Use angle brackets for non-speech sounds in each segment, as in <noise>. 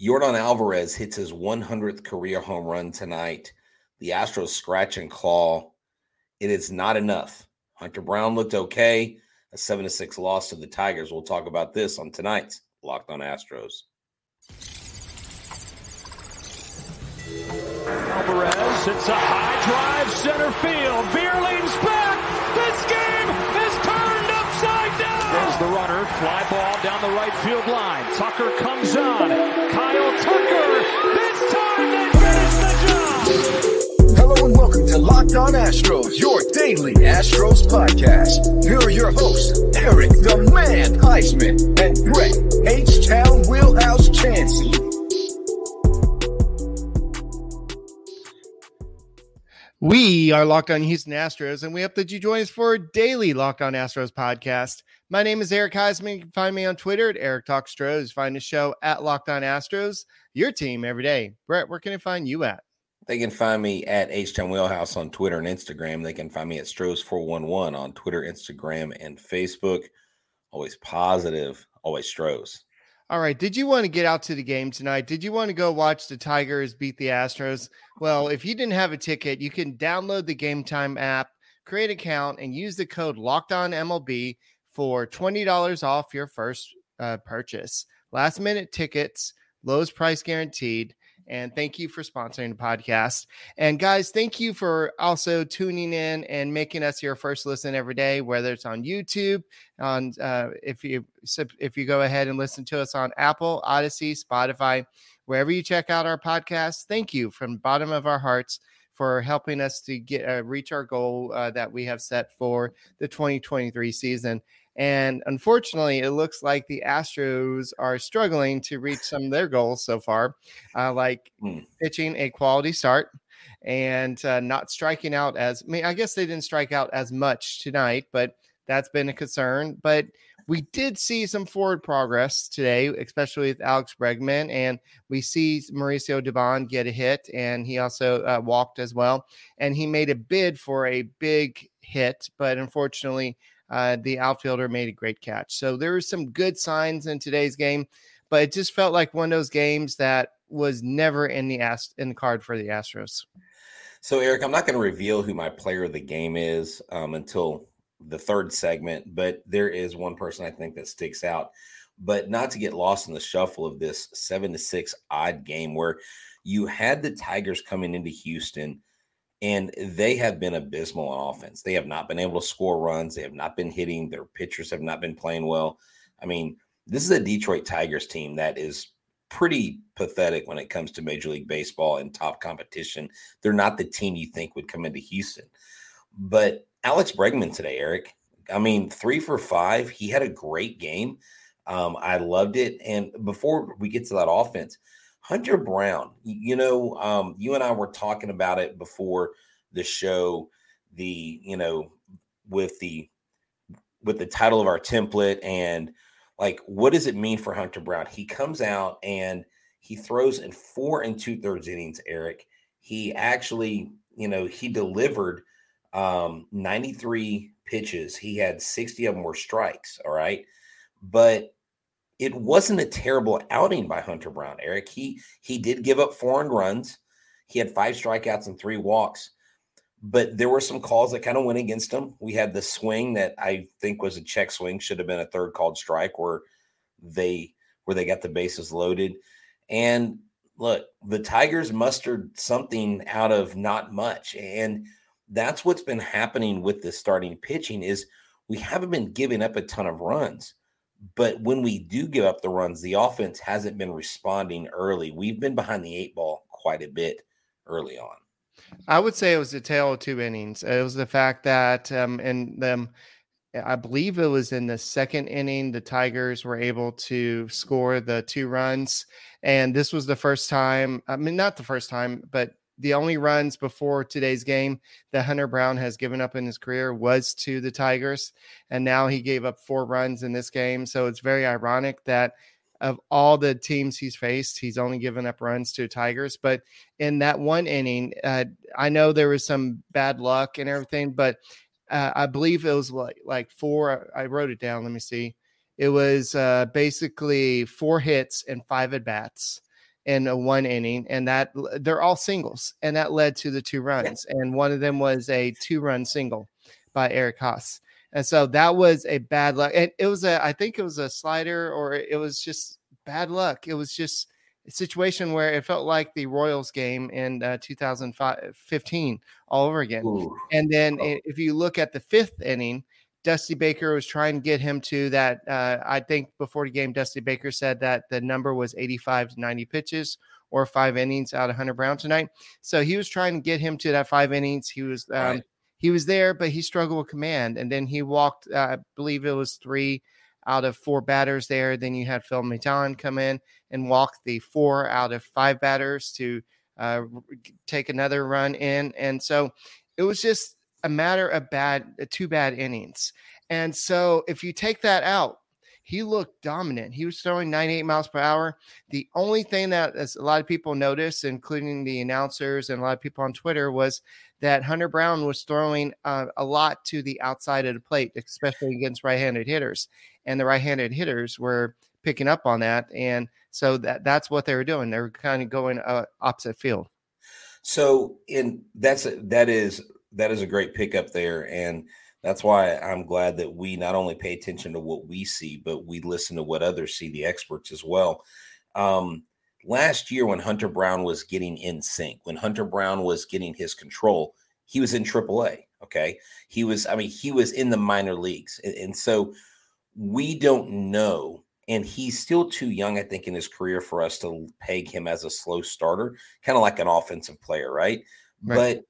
Yordan Alvarez hits his 100th career home run tonight. The Astros scratch and claw. It is not enough. Hunter Brown looked okay. A 7 to 6 loss to the Tigers. We'll talk about this on tonight's Locked on Astros. Alvarez hits a high drive center field. Beer leans back. Fly ball down the right field line. Tucker comes on. Kyle Tucker. This time they finish the job. Hello and welcome to Locked On Astros, your daily Astros podcast. Here are your hosts, Eric the Man Huysman and Brett H-Town Wheelhouse Chancey. We are Locked On Houston Astros, and we hope that you join us for a daily Locked On Astros podcast. My name is Eric Huysman. You can find me on Twitter at Eric Talk Stros. Find the show at Locked On Astros, your team every day. Brett, where can I find you at? They can find me at H Town Wheelhouse on Twitter and Instagram. They can find me at Stros411 on Twitter, Instagram, and Facebook. Always positive, always Stros. All right. Did you want to get out to the game tonight? Did you want to go watch the Tigers beat the Astros? Well, if you didn't have a ticket, you can download the Game Time app, create an account, and use the code Locked On MLB for twenty dollars off your first uh, purchase. Last minute tickets, lowest price guaranteed. And thank you for sponsoring the podcast. And guys, thank you for also tuning in and making us your first listen every day, whether it's on YouTube, on uh, if you if you go ahead and listen to us on Apple, Odyssey, Spotify, wherever you check out our podcast. Thank you from the bottom of our hearts for helping us to get uh, reach our goal uh, that we have set for the 2023 season. And unfortunately, it looks like the Astros are struggling to reach some of their goals so far, uh, like mm. pitching a quality start and uh, not striking out as. I mean, I guess they didn't strike out as much tonight, but that's been a concern. But we did see some forward progress today, especially with Alex Bregman, and we see Mauricio Dubon get a hit, and he also uh, walked as well, and he made a bid for a big hit, but unfortunately uh, the outfielder made a great catch. So there were some good signs in today's game, but it just felt like one of those games that was never in the Ast- in the card for the Astros. So Eric, I'm not going to reveal who my player of the game is um, until the third segment, but there is one person I think that sticks out. But not to get lost in the shuffle of this seven to six odd game where you had the Tigers coming into Houston and they have been abysmal on offense. They have not been able to score runs. They have not been hitting. Their pitchers have not been playing well. I mean, this is a Detroit Tigers team that is pretty pathetic when it comes to Major League Baseball and top competition. They're not the team you think would come into Houston. But Alex Bregman today, Eric, I mean, three for five. He had a great game. Um, I loved it. And before we get to that offense, Hunter Brown, you know, um, you and I were talking about it before the show. The you know, with the with the title of our template and like, what does it mean for Hunter Brown? He comes out and he throws in four and two thirds innings. Eric, he actually, you know, he delivered um, 93 pitches. He had 60 of them were strikes. All right, but it wasn't a terrible outing by Hunter Brown, Eric. He he did give up four runs. He had five strikeouts and three walks, but there were some calls that kind of went against him. We had the swing that I think was a check swing, should have been a third called strike where they where they got the bases loaded. And look, the Tigers mustered something out of not much. And that's what's been happening with the starting pitching is we haven't been giving up a ton of runs but when we do give up the runs, the offense hasn't been responding early. We've been behind the eight ball quite a bit early on. I would say it was a tale of two innings. It was the fact that, um, and them, I believe it was in the second inning, the Tigers were able to score the two runs. And this was the first time, I mean, not the first time, but the only runs before today's game that Hunter Brown has given up in his career was to the Tigers. And now he gave up four runs in this game. So it's very ironic that of all the teams he's faced, he's only given up runs to Tigers. But in that one inning, uh, I know there was some bad luck and everything, but uh, I believe it was like, like four. I wrote it down. Let me see. It was uh, basically four hits and five at bats in a one inning, and that they're all singles, and that led to the two runs. And one of them was a two run single by Eric Haase. And so that was a bad luck. And it was a, I think it was a slider or it was just bad luck. It was just a situation where it felt like the Royals game in uh, 2015 all over again. Ooh. And then oh. if you look at the fifth inning, Dusty Baker was trying to get him to that. Uh, I think before the game, Dusty Baker said that the number was 85 to 90 pitches or five innings out of Hunter Brown tonight. So he was trying to get him to that five innings. He was um, right. he was there, but he struggled with command. And then he walked. Uh, I believe it was three out of four batters there. Then you had Phil Maton come in and walk the four out of five batters to uh, take another run in. And so it was just a matter of bad, uh, two bad innings. And so if you take that out, he looked dominant. He was throwing 98 miles per hour. The only thing that a lot of people noticed, including the announcers and a lot of people on Twitter, was that Hunter Brown was throwing uh, a lot to the outside of the plate, especially against right-handed hitters, and the right-handed hitters were picking up on that, and so that that's what they were doing. They were kind of going uh, opposite field. So, in that's that is that is a great pickup there, and that's why I'm glad that we not only pay attention to what we see, but we listen to what others see, the experts as well. Um, last year, when Hunter Brown was getting in sync, when Hunter Brown was getting his control, he was in AAA. Okay, he was. I mean, he was in the minor leagues, and, and so we don't know. And he's still too young, I think, in his career for us to peg him as a slow starter, kind of like an offensive player, right? right. But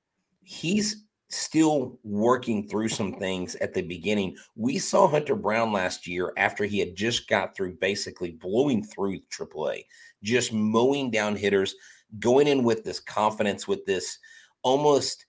he's still working through some things at the beginning. We saw Hunter Brown last year after he had just got through basically blowing through AAA, just mowing down hitters, going in with this confidence, with this almost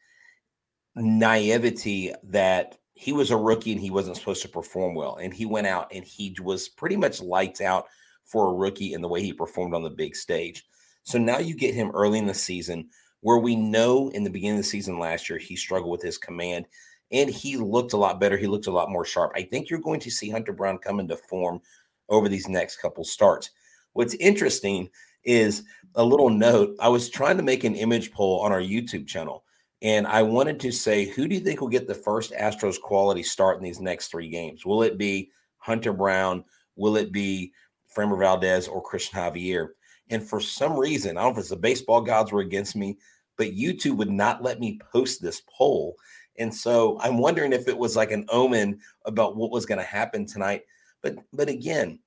naivety that he was a rookie and he wasn't supposed to perform well. And he went out and he was pretty much lights out for a rookie in the way he performed on the big stage. So now you get him early in the season where we know in the beginning of the season last year he struggled with his command and he looked a lot better. He looked a lot more sharp. I think you're going to see Hunter Brown come into form over these next couple starts. What's interesting is a little note. I was trying to make an image poll on our YouTube channel, and I wanted to say, who do you think will get the first Astros quality start in these next three games? Will it be Hunter Brown? Will it be Framber Valdez or Cristian Javier? And for some reason, I don't know if it's the baseball gods were against me, but YouTube would not let me post this poll. And so I'm wondering if it was like an omen about what was going to happen tonight. But but again,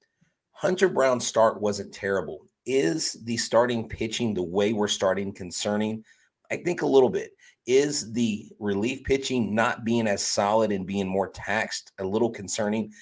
Hunter Brown's start wasn't terrible. Is the starting pitching the way we're starting concerning? I think a little bit. Is the relief pitching not being as solid and being more taxed a little concerning?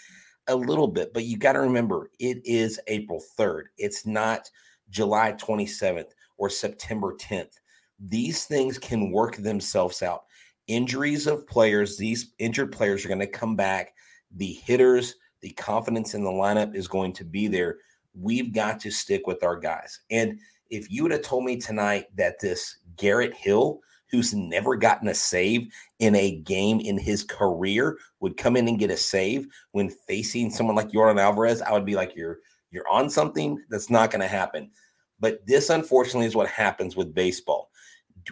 A little bit, but you got to remember it is April 3rd. It's not July 27th or September 10th. These things can work themselves out. Injuries of players, these injured players are going to come back. The hitters, the confidence in the lineup is going to be there. We've got to stick with our guys. And if you would have told me tonight that this Garrett Hill, who's never gotten a save in a game in his career, would come in and get a save when facing someone like Yordan Alvarez, I would be like, you're you're on something that's not going to happen. But this, unfortunately, is what happens with baseball.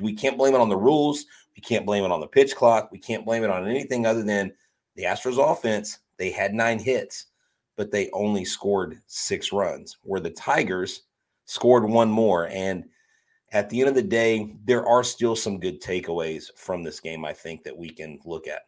We can't blame it on the rules. We can't blame it on the pitch clock. We can't blame it on anything other than the Astros offense. They had nine hits, but they only scored six runs, where the Tigers scored one more. And at the end of the day, there are still some good takeaways from this game, I think, that we can look at.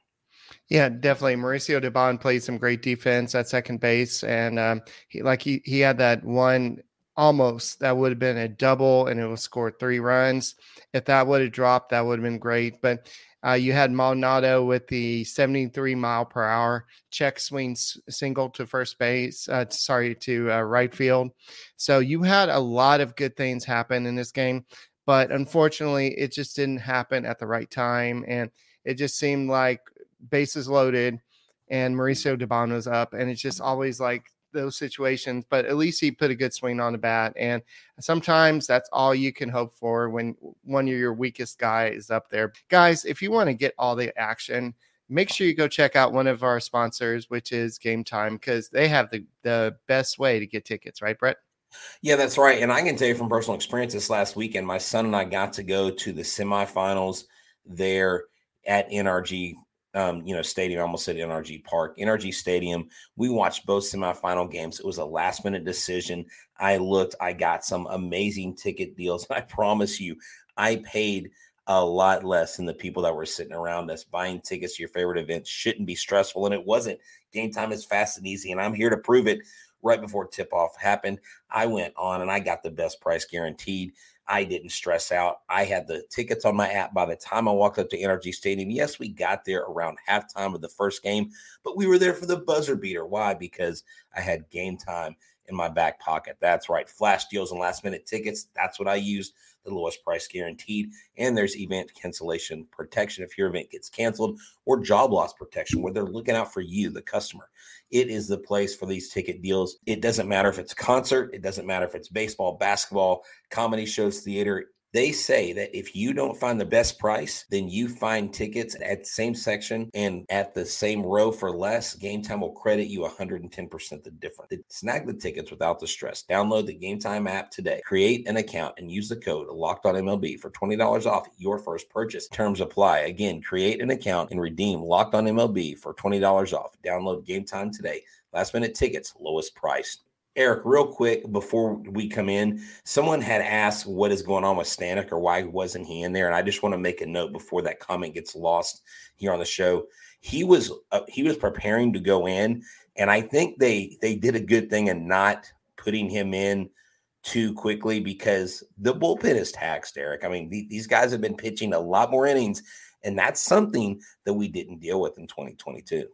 Yeah, definitely. Mauricio Dubon played some great defense at second base, and um, he like he he had that one almost that would have been a double, and it was scored three runs. If that would have dropped, that would have been great. But uh, you had Maldonado with the 73 mile per hour check swing s- single to first base, uh, sorry, to uh, right field. So you had a lot of good things happen in this game, but unfortunately, it just didn't happen at the right time. And it just seemed like bases loaded, and mm-hmm. Mauricio Dubon was up, and it's just mm-hmm. always like those situations. But at least he put a good swing on the bat, and sometimes that's all you can hope for when one of your weakest guy is up there. Guys, if you want to get all the action make sure you go check out one of our sponsors, which is Game Time, because they have the, the best way to get tickets, right, Brett? Yeah, that's right. And I can tell you from personal experience this last weekend, my son and I got to go to the semifinals there at NRG um, you know, stadium. I almost said NRG Park, NRG Stadium. We watched both semifinal games. It was a last minute decision. I looked, I got some amazing ticket deals. <laughs> I promise you, I paid a lot less than the people that were sitting around us buying tickets to your favorite events shouldn't be stressful. And it wasn't. Game time is fast and easy. And I'm here to prove it right before tip off happened. I went on and I got the best price guaranteed. I didn't stress out. I had the tickets on my app by the time I walked up to NRG Stadium. Yes, we got there around halftime of the first game, but we were there for the buzzer beater. Why? Because I had game time in my back pocket. That's right. Flash deals and last minute tickets. That's what I use. The lowest price guaranteed. And there's event cancellation protection if your event gets canceled or job loss protection where they're looking out for you, the customer. It is the place for these ticket deals. It doesn't matter if it's a concert, it doesn't matter if it's baseball, basketball, comedy shows, theater. They say that if you don't find the best price, then you find tickets at the same section and at the same row for less. Game Time will credit you 110% the difference. Snag the tickets without the stress. Download the Game Time app today. Create an account and use the code Locked On MLB for $20 off your first purchase. Terms apply. Again, create an account and redeem Locked On MLB for $20 off. Download Game Time today. Last minute tickets, lowest price. Eric, real quick before we come in, someone had asked what is going on with Stanek or why wasn't he in there, and I just want to make a note before that comment gets lost here on the show. He was uh, he was preparing to go in, and I think they they did a good thing in not putting him in too quickly because the bullpen is taxed. Eric, I mean th- these guys have been pitching a lot more innings, and that's something that we didn't deal with in 2022.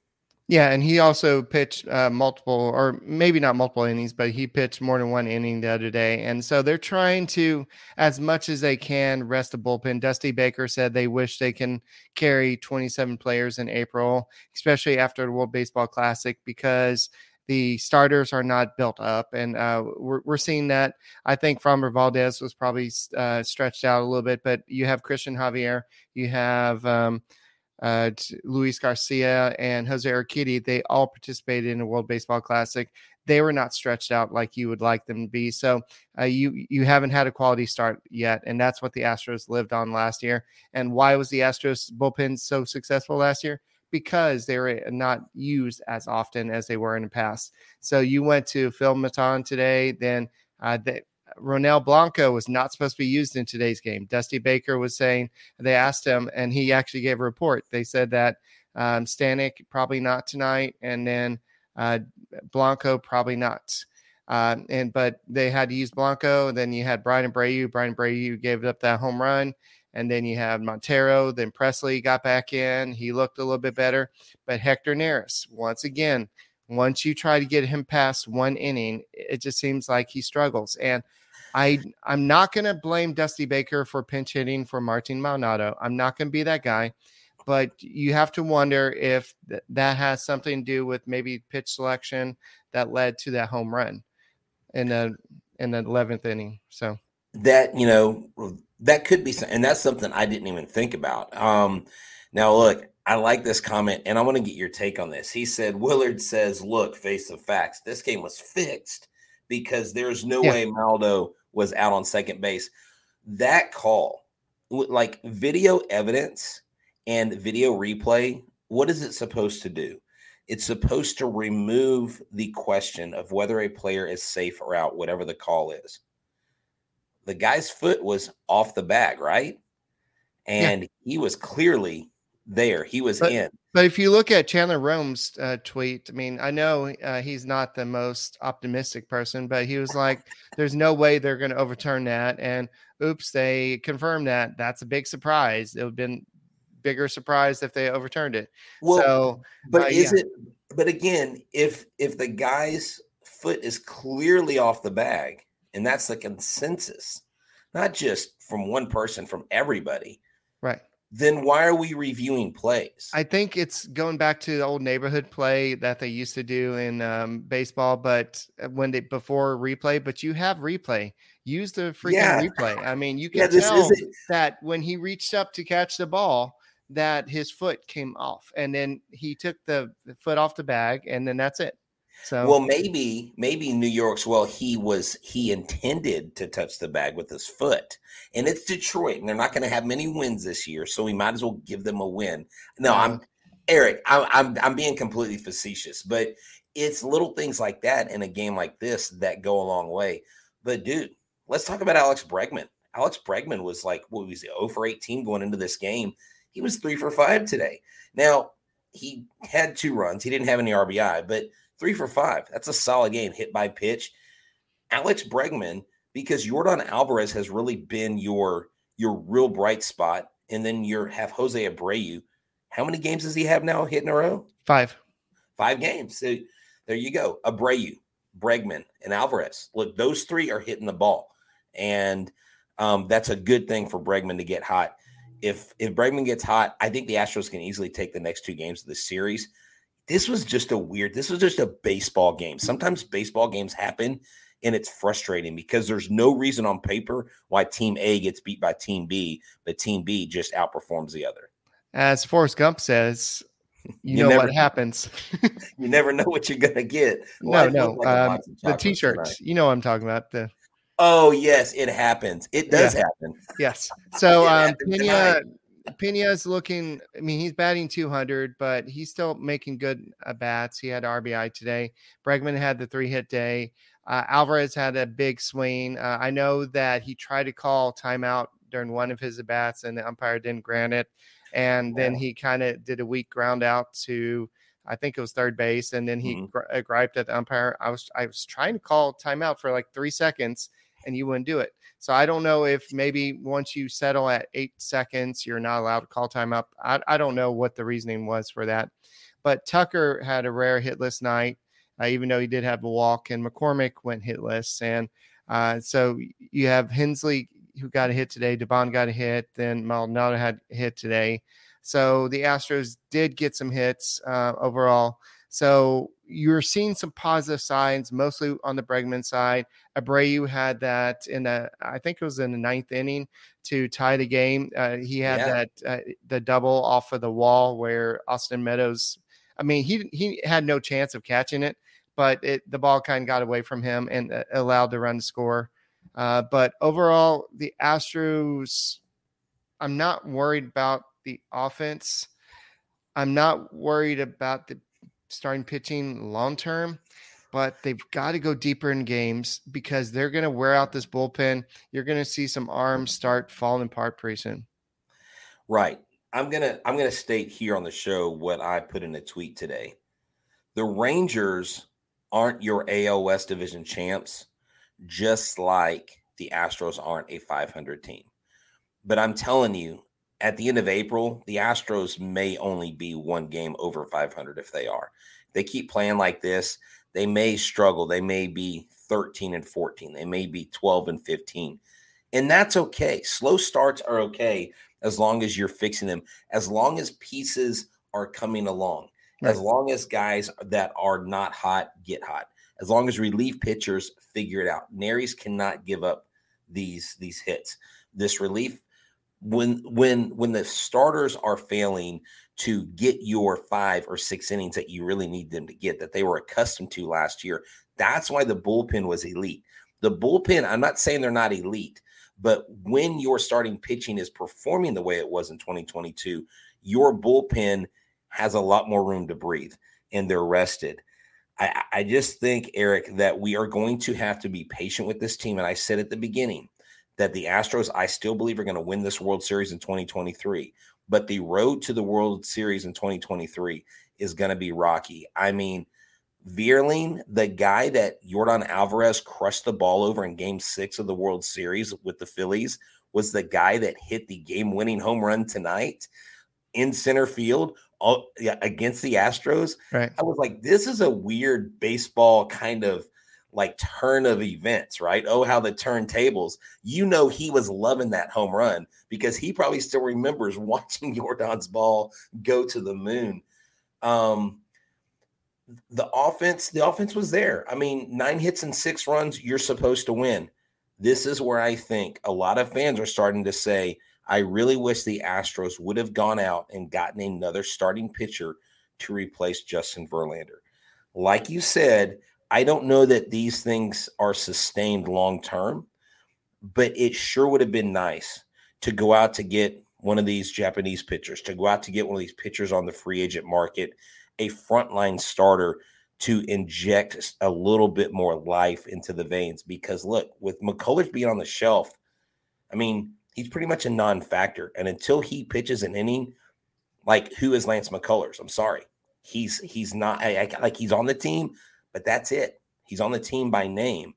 Yeah, and he also pitched uh, multiple, or maybe not multiple innings, but he pitched more than one inning the other day. And so they're trying to, as much as they can, rest the bullpen. Dusty Baker said they wish they can carry 27 players in April, especially after the World Baseball Classic, because the starters are not built up. And uh, we're, we're seeing that. I think Framber Valdez was probably uh, stretched out a little bit, but you have Cristian Javier, you have. Um, uh, Luis Garcia and Jose Urquidy, they all participated in a World Baseball Classic. They were not stretched out like you would like them to be. So uh, you you haven't had a quality start yet, and that's what the Astros lived on last year. And why was the Astros bullpen so successful last year? Because they were not used as often as they were in the past. So you went to Phil Maton today, then uh, they, Ronel Blanco was not supposed to be used in today's game. Dusty Baker was saying they asked him, and he actually gave a report. They said that um, Stanek probably not tonight, and then uh, Blanco probably not. Uh, and but they had to use Blanco. And then you had Bryan Abreu. Bryan Abreu gave up that home run, and then you had Montero. Then Pressly got back in. He looked a little bit better. But Hector Neris, once again, once you try to get him past one inning, it just seems like he struggles. And I I'm not going to blame Dusty Baker for pinch hitting for Martin Maldonado. I'm not going to be that guy, but you have to wonder if th- that has something to do with maybe pitch selection that led to that home run in the in the 11th inning. So that you know that could be, and that's something I didn't even think about. Um, now look, I like this comment, and I want to get your take on this. He said Willard says, "Look, face the facts. This game was fixed." Because there's no yeah. way Maldo was out on second base. That call, like video evidence and video replay, what is it supposed to do? It's supposed to remove the question of whether a player is safe or out, whatever the call is. The guy's foot was off the bag, right? And yeah. he was clearly there. He was but, in. But if you look at Chandler Rome's uh, tweet, I mean, I know uh, he's not the most optimistic person, but he was like, "There's no way they're going to overturn that." And oops, they confirmed that. That's a big surprise. It would have been bigger surprise if they overturned it. Well, so, but uh, is yeah. it? But again, if if the guy's foot is clearly off the bag, and that's the consensus, not just from one person, from everybody, right? Then why are we reviewing plays? I think it's going back to the old neighborhood play that they used to do in um, baseball, but uh, when they before replay, but you have replay. Use the freaking yeah. replay. I mean, you <laughs> can yeah, tell that when he reached up to catch the ball, that his foot came off, and then he took the, the foot off the bag, and then that's it. So well, maybe maybe New York's well, he was he intended to touch the bag with his foot, and it's Detroit, and they're not going to have many wins this year, so we might as well give them a win. No, I'm Eric. I'm I'm, I'm being completely facetious, but it's little things like that in a game like this that go a long way. But dude, let's talk about Alex Bregman. Alex Bregman was like what was it, 0 for 18 going into this game. He was three for five today. Now he had two runs. He didn't have any RBI, but three for five. That's a solid game hit by pitch. Alex Bregman, because Yordan Alvarez has really been your your real bright spot, and then you have Jose Abreu. How many games does he have now hit in a row? Five. Five games. So there you go. Abreu, Bregman, and Alvarez. Look, those three are hitting the ball, and um, that's a good thing for Bregman to get hot. If if Bregman gets hot, I think the Astros can easily take the next two games of the series this was just a weird, this was just a baseball game. Sometimes baseball games happen and it's frustrating because there's no reason on paper why team A gets beat by team B, but team B just outperforms the other. As Forrest Gump says, you, you know never, what happens. <laughs> you never know what you're gonna get. no, no. Like um, the t-shirts, tonight. you know what I'm talking about. The Oh yes, it happens. It does yeah. happen. Yes. <laughs> So um, Pena Pena is looking. I mean, he's batting 200, but he's still making good uh, bats. He had RBI today. Bregman had the three hit day. Uh, Alvarez had a big swing. Uh, I know that he tried to call timeout during one of his bats, and the umpire didn't grant it. And then he kind of did a weak ground out to, I think it was third base, and then he mm-hmm. gri- griped at the umpire. I was I was trying to call timeout for like three seconds, and you wouldn't do it. So I don't know if maybe once you settle at eight seconds, you're not allowed to call timeout. I, I don't know what the reasoning was for that. But Tucker had a rare hitless night, uh, even though he did have a walk, and McCormick went hitless. And uh, so you have Hensley who got a hit today, Dubon got a hit, then Maldonado had a hit today. So the Astros did get some hits uh, overall. So you're seeing some positive signs, mostly on the Bregman side. Abreu had that in the, I think it was in the ninth inning to tie the game. Uh, he had yeah. that uh, the double off of the wall where Austin Meadows. I mean, he he had no chance of catching it, but it the ball kind of got away from him and uh, allowed the run to score. Uh, but overall, the Astros, I'm not worried about the offense. I'm not worried about the starting pitching long term, but they've got to go deeper in games because they're going to wear out this bullpen. You're going to see some arms start falling apart pretty soon. Right. I'm gonna I'm gonna state here on the show what I put in a tweet today. The Rangers aren't your West division champs, just like the Astros aren't a 500 team. But I'm telling you, at the end of April, the Astros may only be one game over 500 if they are. they keep playing like this, they may struggle. They may be 13 and 14. They may be 12 and 15. And that's okay. Slow starts are okay as long as you're fixing them, as long as pieces are coming along, right. as long as guys that are not hot get hot, as long as relief pitchers figure it out. Neris cannot give up these these hits. This relief when when when the starters are failing to get your five or six innings that you really need them to get that they were accustomed to last year that's why the bullpen was elite. The bullpen i'm not saying they're not elite but when your starting pitching is performing the way it was in 2022 your bullpen has a lot more room to breathe and they're rested. I, I just think eric that we are going to have to be patient with this team and i said at the beginning that the Astros, I still believe, are going to win this World Series in 2023. But the road to the World Series in 2023 is going to be rocky. I mean, Vierling, the guy that Yordan Alvarez crushed the ball over in game six of the World Series with the Phillies, was the guy that hit the game winning home run tonight in center field uh, all, against the Astros. Right. I was like, this is a weird baseball kind of like turn of events, right? Oh, how the turntables. You know, he was loving that home run because he probably still remembers <laughs> watching Yordan's ball go to the moon. Um, the offense, the offense was there. I mean, nine hits and six runs, you're supposed to win. This is where I think a lot of fans are starting to say, I really wish the Astros would have gone out and gotten another starting pitcher to replace Justin Verlander. like you said, I don't know that these things are sustained long term, but it sure would have been nice to go out to get one of these Japanese pitchers, to go out to get one of these pitchers on the free agent market, a frontline starter to inject a little bit more life into the veins. Because look, with McCullers being on the shelf, I mean, he's pretty much a non factor. And until he pitches an inning, like who is Lance McCullers? I'm sorry. He's he's not I, I, like he's on the team, but that's it. He's on the team by name.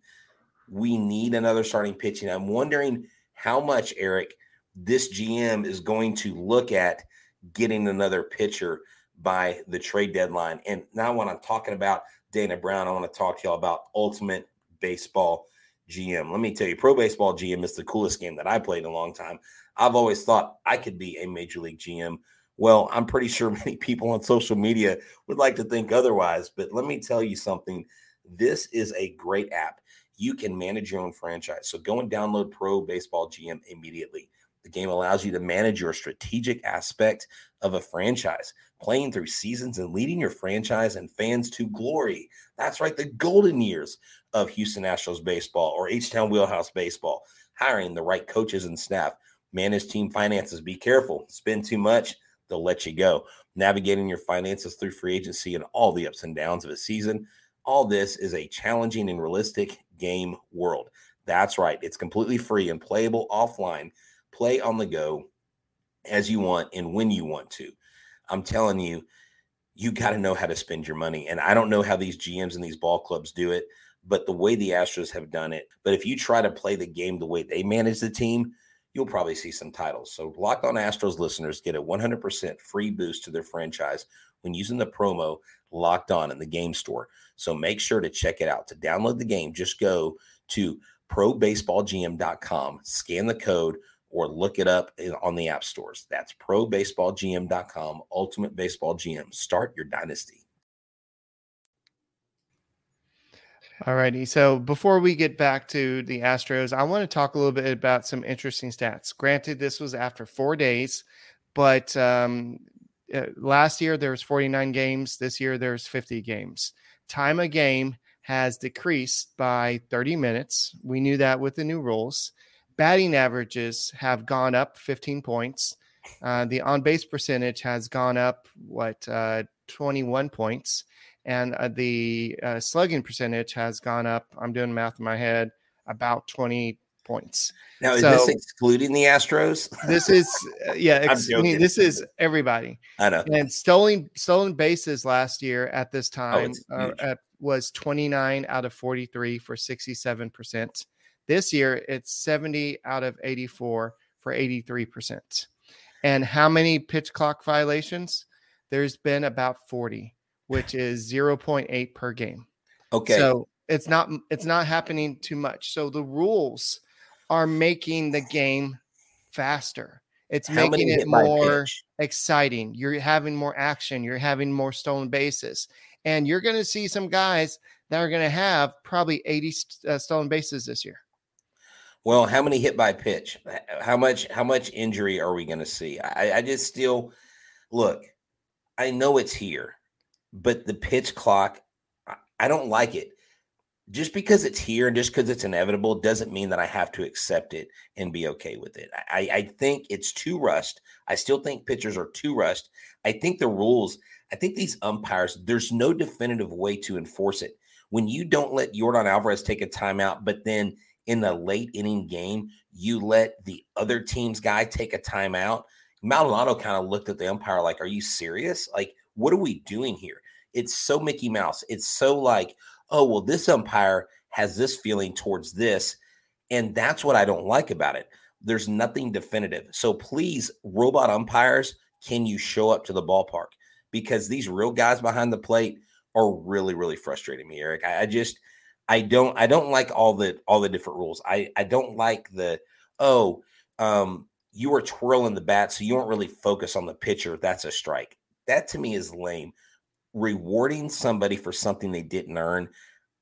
We need another starting pitching. I'm wondering how much Eric this GM is going to look at getting another pitcher by the trade deadline. And now, when I'm talking about Dana Brown, I want to talk to y'all about Ultimate Baseball GM. Let me tell you, Pro Baseball GM is the coolest game that I played in a long time. I've always thought I could be a Major League GM. Well, I'm pretty sure <laughs> many people on social media would like to think otherwise. But let me tell you something this is a great app. You can manage your own franchise. So go and download Pro Baseball GM immediately. The game allows you to manage your strategic aspect of a franchise, playing through seasons and leading your franchise and fans to glory. That's right, the golden years of Houston Astros baseball or H Town Wheelhouse baseball. Hiring the right coaches and staff, manage team finances. Be careful, spend too much, they'll let you go. Navigating your finances through free agency and all the ups and downs of a season. All this is a challenging and realistic game world. That's right, it's completely free and playable offline play on the go as you want and when you want to. I'm telling you, you got to know how to spend your money. And I don't know how these GMs and these ball clubs do it, but the way the Astros have done it. But if you try to play the game the way they manage the team, you'll probably see some titles. So, Locked On Astros listeners get a 100% free boost to their franchise when using the promo Locked On in the game store. So, make sure to check it out. To download the game, just go to probaseballgm.com, scan the code or look it up on the app stores. That's probaseballgm.com, Ultimate Baseball GM. Start your dynasty. All righty. So before we get back to the Astros, I want to talk a little bit about some interesting stats. Granted, this was after four days, but um, uh, last year there was 49 games. This year there's 50 games. Time a game has decreased by 30 minutes. We knew that with the new rules batting averages have gone up 15 points. Uh, the on base percentage has gone up, what, uh, 21 points. And uh, the uh, slugging percentage has gone up, I'm doing math in my head, about 20 points. Now, is so, this excluding the Astros? <laughs> This is, uh, yeah, ex- I mean, this is everybody. I know. And stolen stolen bases last year at this oh, time oh, at, was 29 out of 43 for 67%. This year, it's 70 out of 84 for 83%. And how many pitch clock violations? There's been about 40, which is 0.8 per game. Okay. So it's not it's not happening too much. So the rules are making the game faster. It's How making it more exciting. You're having more action. You're having more stolen bases. And you're going to see some guys that are going to have probably 80 uh, stolen bases this year. Well, how many hit by pitch? How much? How much injury are we going to see? I, I just still look. I know it's here, but the pitch clock, I, don't like it. Just because it's here and just because it's inevitable doesn't mean that I have to accept it and be okay with it. I, I think it's too rushed. I still think pitchers are too rushed. I think the rules, I think these umpires, there's no definitive way to enforce it. When you don't let Yordan Alvarez take a timeout, but then in the late inning game, you let the other team's guy take a timeout. Maldonado kind of looked at the umpire like, Are you serious? Like, what are we doing here? It's so Mickey Mouse. It's so like, oh, well, this umpire has this feeling towards this. And that's what I don't like about it. There's nothing definitive. So please, robot umpires, can you show up to the ballpark? Because these real guys behind the plate are really, really frustrating me, Eric. I, I just, I don't I don't like all the all the different rules. I I don't like the oh um you were twirling the bat so you don't really focus on the pitcher. That's a strike. That to me is lame. Rewarding somebody for something they didn't earn,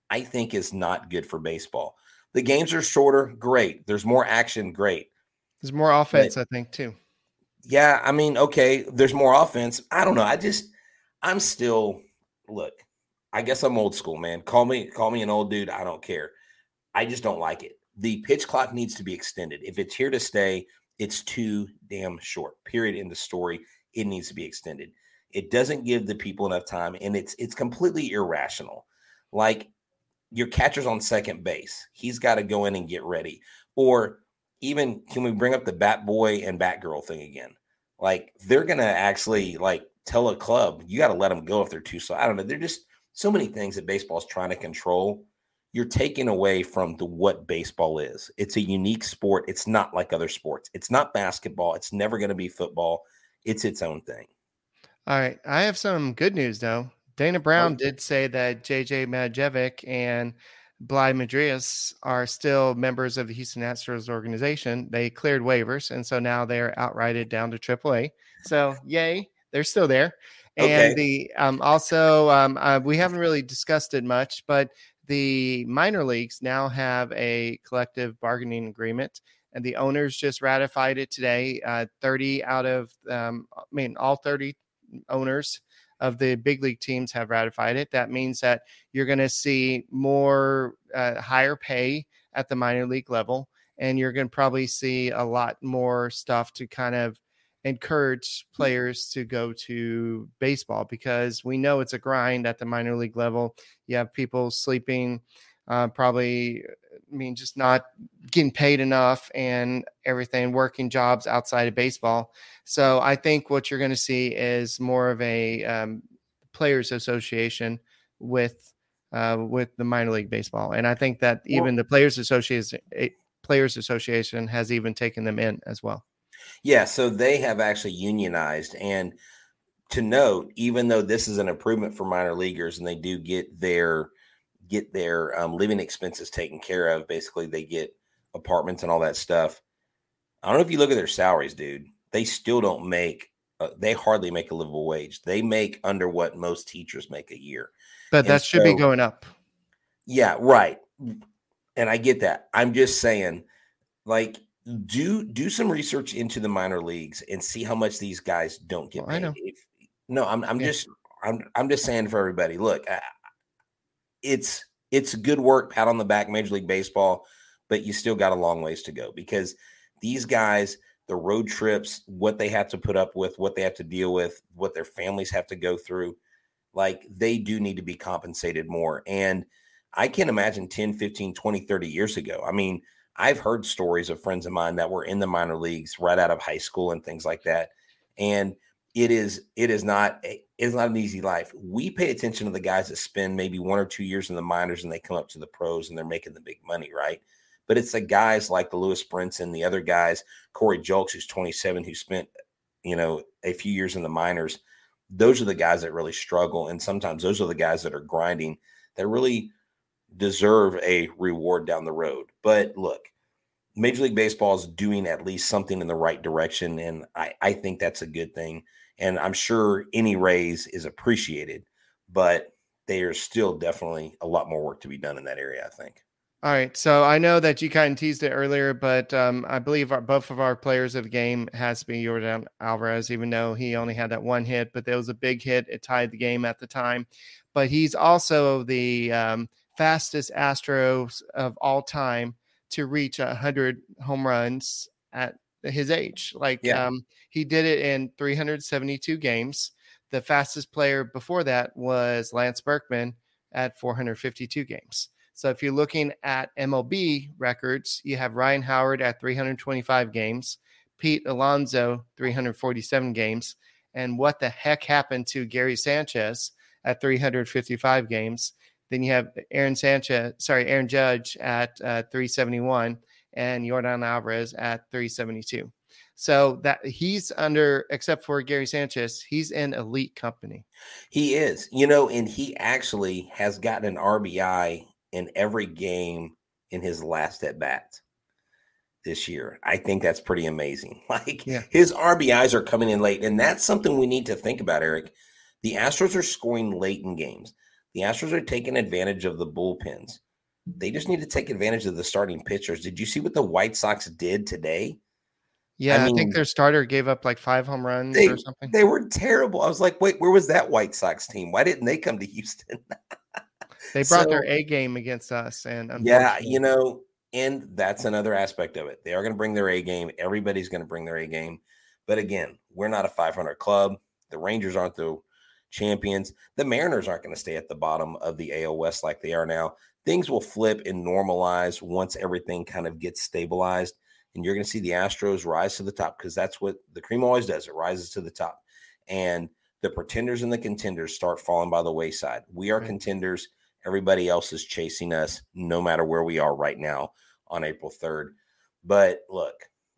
I think is not good for baseball. The games are shorter, great. There's more action, great. There's more offense, but, I think, too. Yeah, I mean, okay, there's more offense. I don't know. I just I'm still look, I guess I'm old school, man. Call me call me an old dude. I don't care. I just don't like it. The pitch clock needs to be extended. If it's here to stay, it's too damn short. Period. In the story, it needs to be extended. It doesn't give the people enough time, and it's it's completely irrational. Like your catcher's on second base, he's got to go in and get ready. Or even can we bring up the bat boy and bat girl thing again? Like they're gonna actually like tell a club you got to let them go if they're too slow. I don't know. They're just so many things that baseball is trying to control. You're taking away from the what baseball is. It's a unique sport. It's not like other sports. It's not basketball. It's never going to be football. It's its own thing. All right. I have some good news though. Dana Brown did say that JJ Matijevic and Bligh Madris are still members of the Houston Astros organization. They cleared waivers, and so now they're outrighted down to AAA. So, yay, they're still there. Okay. And the um, also um, uh, we haven't really discussed it much, but the minor leagues now have a collective bargaining agreement, and the owners just ratified it today. Uh, Thirty out of, um, I mean, all thirty owners of the big league teams have ratified it. That means that you're going to see more uh, higher pay at the minor league level, and you're going to probably see a lot more stuff to kind of encourage players to go to baseball because we know it's a grind at the minor league level. You have people sleeping, uh, probably, I mean, just not getting paid enough and everything, working jobs outside of baseball. So I think what you're going to see is more of a um, players association with uh, with the minor league baseball, and I think that even well, the players association players association has even taken them in as well. Yeah, so they have actually unionized, and to note, even though this is an improvement for minor leaguers, and they do get their get their um, living expenses taken care of, basically they get apartments and all that stuff. I don't know if you look at their salaries, dude they still don't make uh, they hardly make a livable wage. They make under what most teachers make a year. But and that should so, be going up. Yeah, right. And I get that. I'm just saying like do do some research into the minor leagues and see how much these guys don't get well, paid. If, no, I'm I'm yeah. just I'm I'm just saying for everybody. Look, uh, it's it's good work, pat on the back, Major League Baseball, but you still got a long ways to go because these guys the road trips, what they have to put up with, what they have to deal with, what their families have to go through. Like they do need to be compensated more. And I can't imagine 10, 15, 20, 30 years ago. I mean, I've heard stories of friends of mine that were in the minor leagues right out of high school and things like that. And it is it is not it's not an easy life. We pay attention to the guys that spend maybe one or two years in the minors and they come up to the pros and they're making the big money, right? but it's the guys like the Lewis Brinson, the other guys, Corey Julks, who's 27, who spent, you know, a few years in the minors. Those are the guys that really struggle. And sometimes those are the guys that are grinding that really deserve a reward down the road. But look, Major League Baseball is doing at least something in the right direction. And I, I think that's a good thing. And I'm sure any raise is appreciated, but there's still definitely a lot more work to be done in that area, I think. All right. So I know that you kind of teased it earlier, but um, I believe our, both of our players of the game has to be Yordan Alvarez, even though he only had that one hit, but there was a big hit. It tied the game at the time. But he's also the um, fastest Astros of all time to reach 100 home runs at his age. Like yeah. um, he did it in 372 games. The fastest player before that was Lance Berkman at 452 games. So if you're looking at MLB records, you have Ryan Howard at 325 games, Pete Alonso 347 games, and what the heck happened to Gary Sanchez at 355 games? Then you have Aaron Sanchez, sorry, Aaron Judge at uh, 371 and Yordan Alvarez at 372. So that he's under, except for Gary Sanchez, he's in elite company. He is, you know, and he actually has gotten an RBI in every game in his last at bat this year. I think that's pretty amazing. <laughs> Like yeah. his RBIs are coming in late, and that's something we need to think about, Eric. The Astros are scoring late in games. The Astros are taking advantage of the bullpens. They just need to take advantage of the starting pitchers. Did you see what the White Sox did today? Yeah, I, mean, I, think their starter gave up like five home runs they, or something. They were terrible. I was like, wait, where was that White Sox team? Why didn't they come to Houston? <laughs> they brought so, their A game against us, and yeah, you know, and that's another aspect of it. They are going to bring their A game. Everybody's going to bring their A game, but again, we're not a 500 club. The Rangers aren't the champions. The Mariners aren't going to stay at the bottom of the AL West like they are now. Things will flip and normalize once everything kind of gets stabilized and you're going to see the Astros rise to the top because that's what the cream always does. It rises to the top, and the pretenders and the contenders start falling by the wayside. We are contenders. Everybody else is chasing us, no matter where we are right now on April 3rd. But look,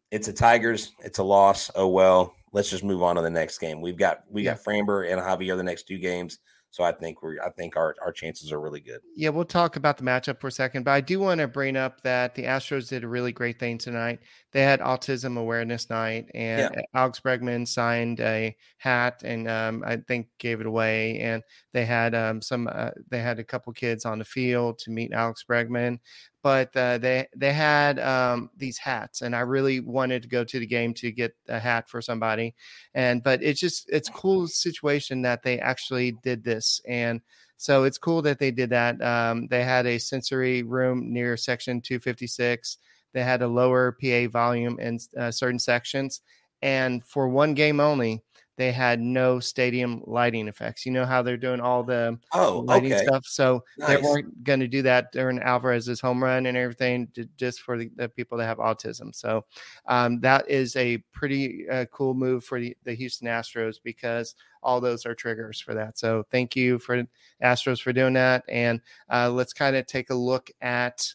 it's a Tigers. It's a loss. Oh well. Let's just move on to the next game. We've got we got Framber and Javier the next two games. So I think we're I think our, our chances are really good. Yeah, we'll talk about the matchup for a second, but I do want to bring up that the Astros did a really great thing tonight. They had autism awareness night, and yeah. Alex Bregman signed a hat and um, I think gave it away. And they had um, some uh, they had a couple kids on the field to meet Alex Bregman but uh, they they had um, these hats, and I really wanted to go to the game to get a hat for somebody, and but it's just it's cool situation that they actually did this, and so it's cool that they did that. Um, they had a sensory room near section 256. They had a lower PA volume in uh, certain sections, and for one game only, they had no stadium lighting effects. You know how they're doing all the oh lighting okay. stuff, so nice. they weren't going to do that during Alvarez's home run and everything, just for the, the people that have autism. So um, that is a pretty uh, cool move for the, the Houston Astros because all those are triggers for that. So thank you for Astros for doing that, and uh, let's kind of take a look at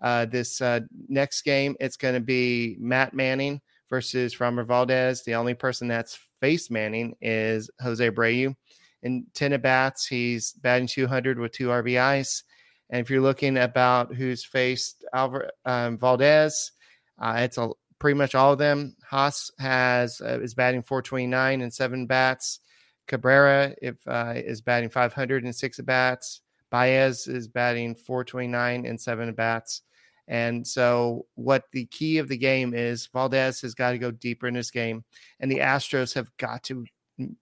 uh, this uh, next game. It's going to be Matt Manning versus Framber Valdez. The only person that's faced Manning is Jose Abreu. In 10 at bats, he's batting 200 with two RBIs. And if you're looking about who's faced Alvar, um, Valdez, uh, it's a, pretty much all of them. Haas has uh, is batting 429 and seven bats. Cabrera if uh, is batting 506 at bats. Baez is batting 429 and seven at bats. And so, what the key of the game is, Valdez has got to go deeper in this game, and the Astros have got to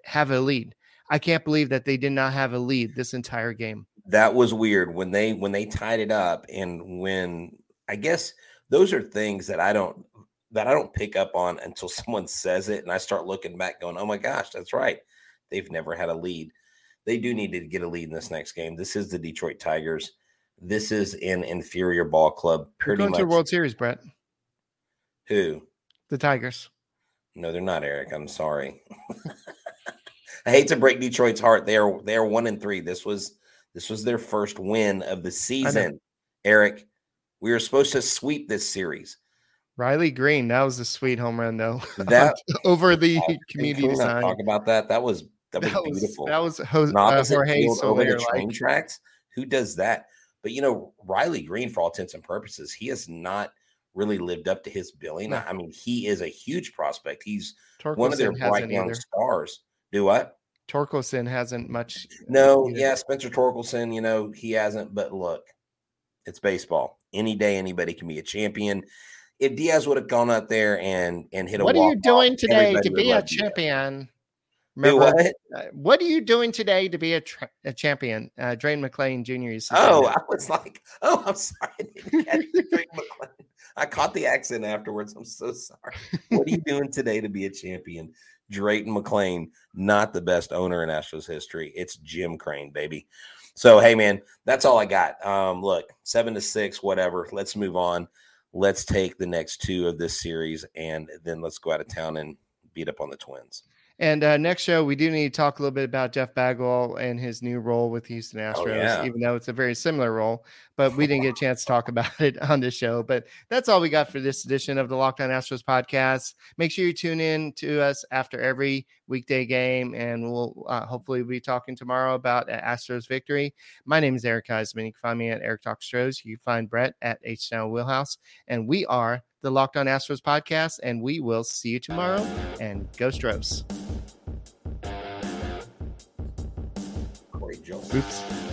have a lead. I can't believe that they did not have a lead this entire game. That was weird when they when they tied it up, and when I guess those are things that I don't that I don't pick up on until <laughs> someone says it, and I start looking back, going, "Oh my gosh, that's right. They've never had a lead. They do need to get a lead in this next game. This is the Detroit Tigers." This is an inferior ball club. Pretty going much. to the World Series, Brett. Who? The Tigers. No, they're not, Eric. I'm sorry. I hate to break Detroit's heart. They are they are one and three. This was this was their first win of the season. Eric, we were supposed to sweep this series. Riley Greene, that was a sweet home run though. <laughs> That over the <laughs> community sign. Talk about that. That was that was, that was beautiful. That was Jose, uh, Jorge over the train like. tracks. Who does that? But you know, Riley Greene, for all intents and purposes, he has not really lived up to his billing. No. I mean, he is a huge prospect. He's Torkelson one of their bright young stars. Do what? Torkelson hasn't much. Uh, no, either. yeah, Spencer Torkelson, you know, he hasn't. But look, it's baseball. Any day, anybody can be a champion. If Diaz would have gone out there and and hit a, what are you doing today to be a champion? Remember, what? Uh, what? are you doing today to be a, tra- a champion? Uh, Drain McLane Jr. Used oh, I was like, <laughs> oh, I'm sorry. I, <laughs> I caught the accent afterwards. I'm so sorry. What are you doing today to be a champion? Drayton McLane, not the best owner in Astros history. It's Jim Crane, baby. So, hey, man, that's all I got. Um, look, seven to six, whatever. Let's move on. Let's take the next two of this series and then let's go out of town and beat up on the Twins. And uh, next show, we do need to talk a little bit about Jeff Bagwell and his new role with Houston oh, Astros, oh, yeah. even though it's a very similar role. But we didn't get a chance to talk about <laughs> it on this show. But that's all we got for this edition of the Locked On Astros podcast. Make sure you tune in to us after every weekday game, and we'll uh, hopefully be talking tomorrow about Astros victory. My name is Eric Huysman. You can find me at Eric Talk Stros. You can find Brett at H Town Wheelhouse, and we are the Locked On Astros podcast, and we will see you tomorrow. And go Stros. Oops.